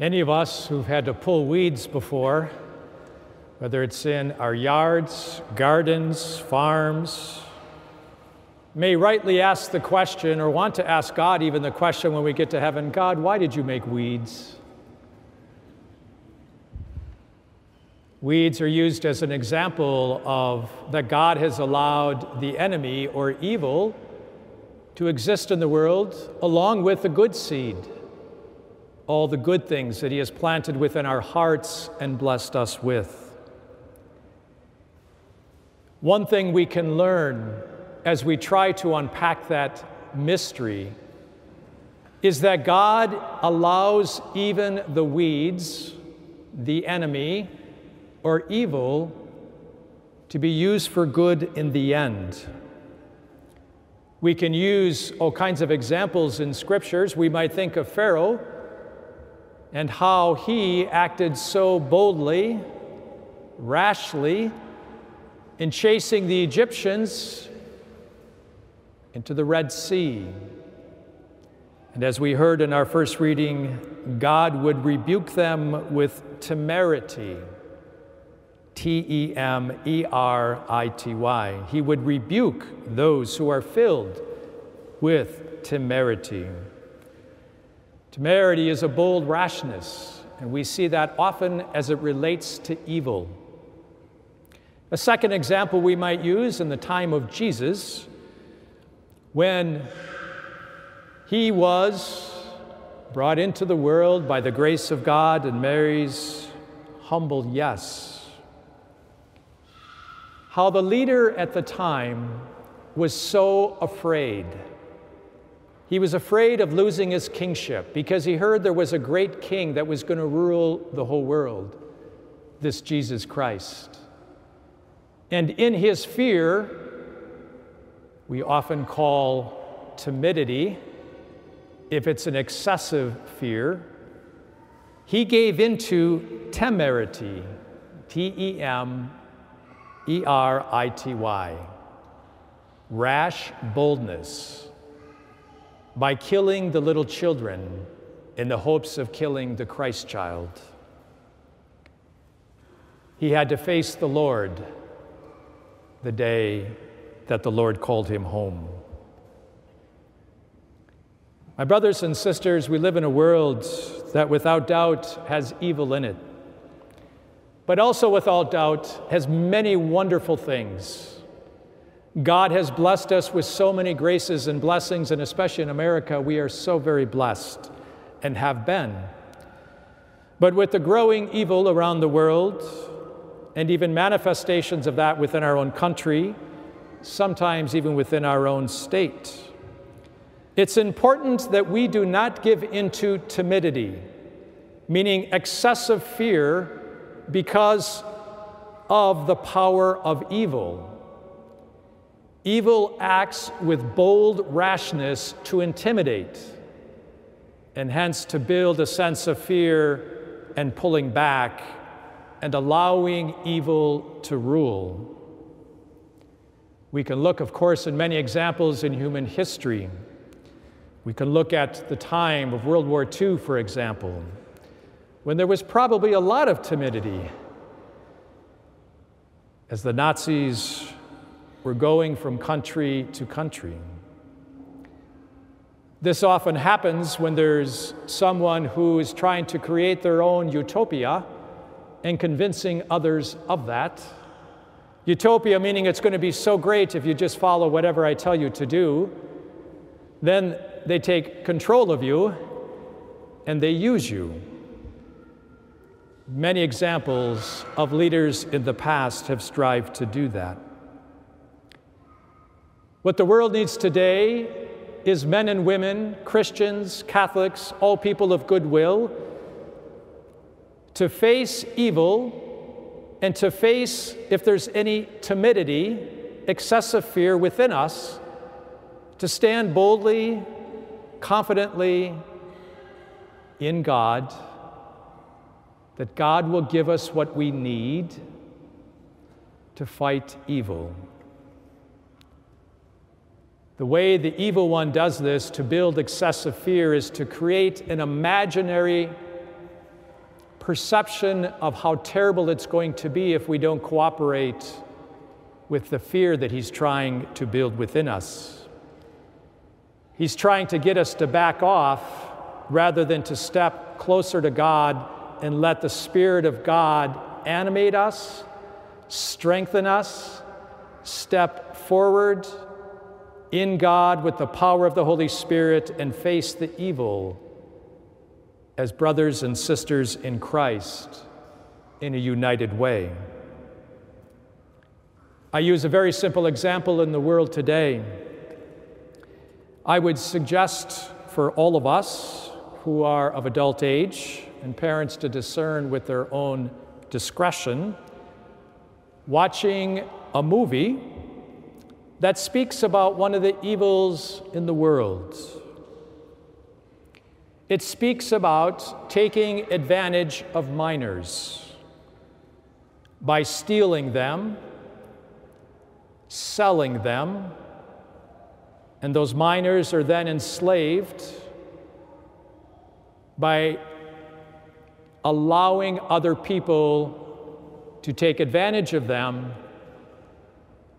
Any of us who've had to pull weeds before, whether it's in our yards, gardens, farms, may rightly ask the question or want to ask God even the question when we get to heaven God, why did you make weeds? Weeds are used as an example of that God has allowed the enemy or evil to exist in the world along with the good seed, all the good things that He has planted within our hearts and blessed us with. One thing we can learn as we try to unpack that mystery is that God allows even the weeds, the enemy, or evil to be used for good in the end. We can use all kinds of examples in scriptures. We might think of Pharaoh and how he acted so boldly, rashly, in chasing the Egyptians into the Red Sea. And as we heard in our first reading, God would rebuke them with temerity. T E M E R I T Y. He would rebuke those who are filled with temerity. Temerity is a bold rashness, and we see that often as it relates to evil. A second example we might use in the time of Jesus when he was brought into the world by the grace of God and Mary's humble yes. How the leader at the time was so afraid. He was afraid of losing his kingship because he heard there was a great king that was going to rule the whole world, this Jesus Christ. And in his fear, we often call timidity, if it's an excessive fear. He gave into temerity, T E M E R I T Y, rash boldness, by killing the little children in the hopes of killing the Christ child. He had to face the Lord the day that the Lord called him home. My brothers and sisters, we live in a world that without doubt has evil in it, but also without doubt has many wonderful things. God has blessed us with so many graces and blessings, and especially in America, we are so very blessed and have been. But with the growing evil around the world, and even manifestations of that within our own country, sometimes even within our own state. It's important that we do not give into timidity, meaning excessive fear because of the power of evil. Evil acts with bold rashness to intimidate, and hence to build a sense of fear and pulling back and allowing evil to rule. We can look, of course, in many examples in human history. We can look at the time of World War II, for example, when there was probably a lot of timidity as the Nazis were going from country to country. This often happens when there's someone who is trying to create their own utopia and convincing others of that. Utopia meaning it's going to be so great if you just follow whatever I tell you to do. Then they take control of you and they use you. Many examples of leaders in the past have strived to do that. What the world needs today is men and women, Christians, Catholics, all people of goodwill, to face evil and to face, if there's any timidity, excessive fear within us, to stand boldly, confidently in God, that God will give us what we need to fight evil. The way the evil one does this to build excessive fear is to create an imaginary perception of how terrible it's going to be if we don't cooperate with the fear that he's trying to build within us. He's trying to get us to back off rather than to step closer to God and let the Spirit of God animate us, strengthen us, step forward in God with the power of the Holy Spirit and face the evil as brothers and sisters in Christ in a united way. I use a very simple example in the world today. I would suggest for all of us who are of adult age and parents to discern with their own discretion watching a movie that speaks about one of the evils in the world. It speaks about taking advantage of minors by stealing them selling them, and those minors are then enslaved by allowing other people to take advantage of them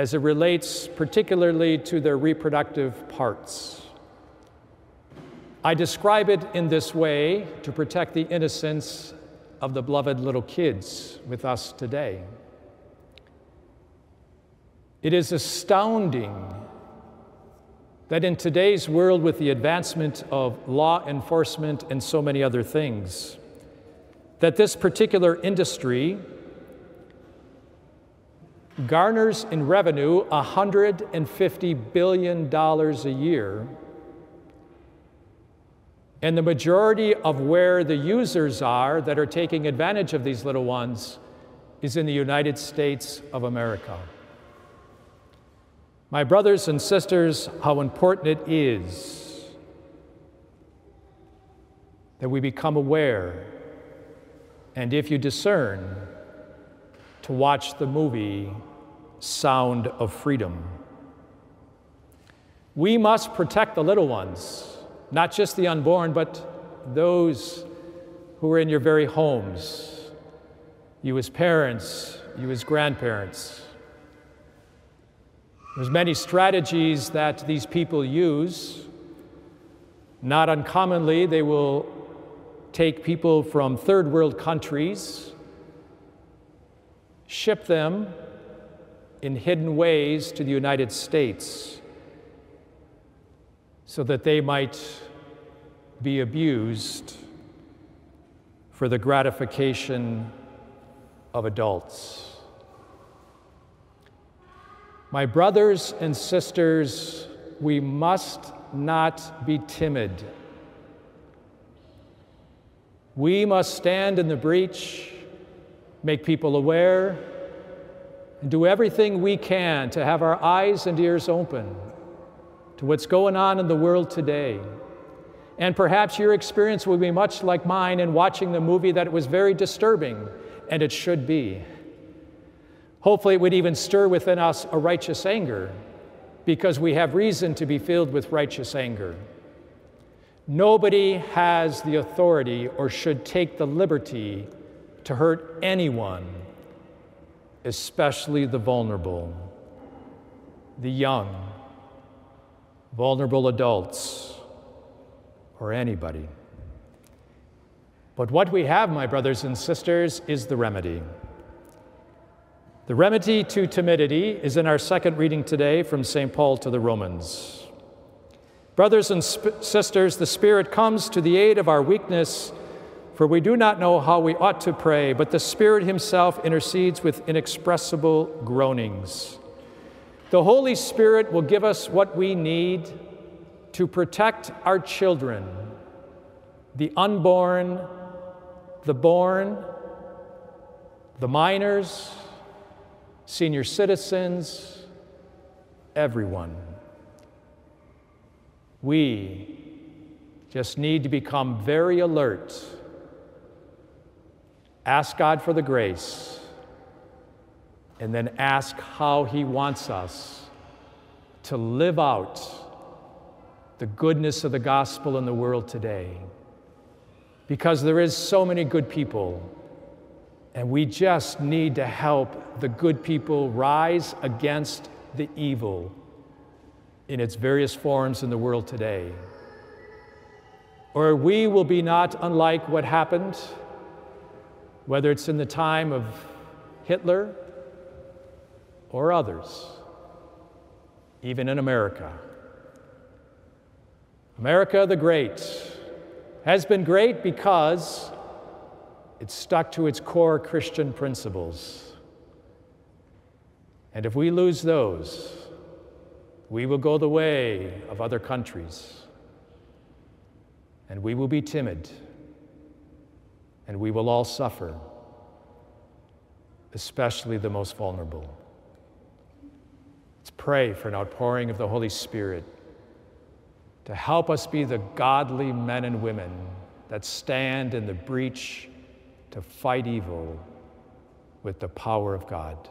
as it relates particularly to their reproductive parts. I describe it in this way to protect the innocence of the beloved little kids with us today. It is astounding that in today's world, with the advancement of law enforcement and so many other things, that this particular industry garners in revenue $150 billion a year. And the majority of where the users are that are taking advantage of these little ones is in the United States of America. My brothers and sisters, how important it is that we become aware, and if you discern, to watch the movie Sound of Freedom. We must protect the little ones, not just the unborn, but those who are in your very homes, you as parents, you as grandparents. There's many strategies that these people use. Not uncommonly, they will take people from third world countries, ship them in hidden ways to the United States so that they might be abused for the gratification of adults. My brothers and sisters, we must not be timid. We must stand in the breach, make people aware, and do everything we can to have our eyes and ears open to what's going on in the world today. And perhaps your experience will be much like mine in watching the movie that it was very disturbing, and it should be. Hopefully, it would even stir within us a righteous anger because we have reason to be filled with righteous anger. Nobody has the authority or should take the liberty to hurt anyone, especially the vulnerable, the young, vulnerable adults, or anybody. But what we have, my brothers and sisters, is the remedy. The remedy to timidity is in our second reading today from St. Paul to the Romans. Brothers and sisters, the Spirit comes to the aid of our weakness, for we do not know how we ought to pray, but the Spirit Himself intercedes with inexpressible groanings. The Holy Spirit will give us what we need to protect our children, the unborn, the born, the minors, senior citizens, everyone. We just need to become very alert. Ask God for the grace, and then ask how He wants us to live out the goodness of the gospel in the world today. Because there is so many good people And we just need to help the good people rise against the evil in its various forms in the world today. Or we will be not unlike what happened, whether it's in the time of Hitler or others, even in America. America the Great has been great because it stuck to its core Christian principles. And if we lose those, we will go the way of other countries. And we will be timid. And we will all suffer, especially the most vulnerable. Let's pray for an outpouring of the Holy Spirit to help us be the godly men and women that stand in the breach to fight evil with the power of God.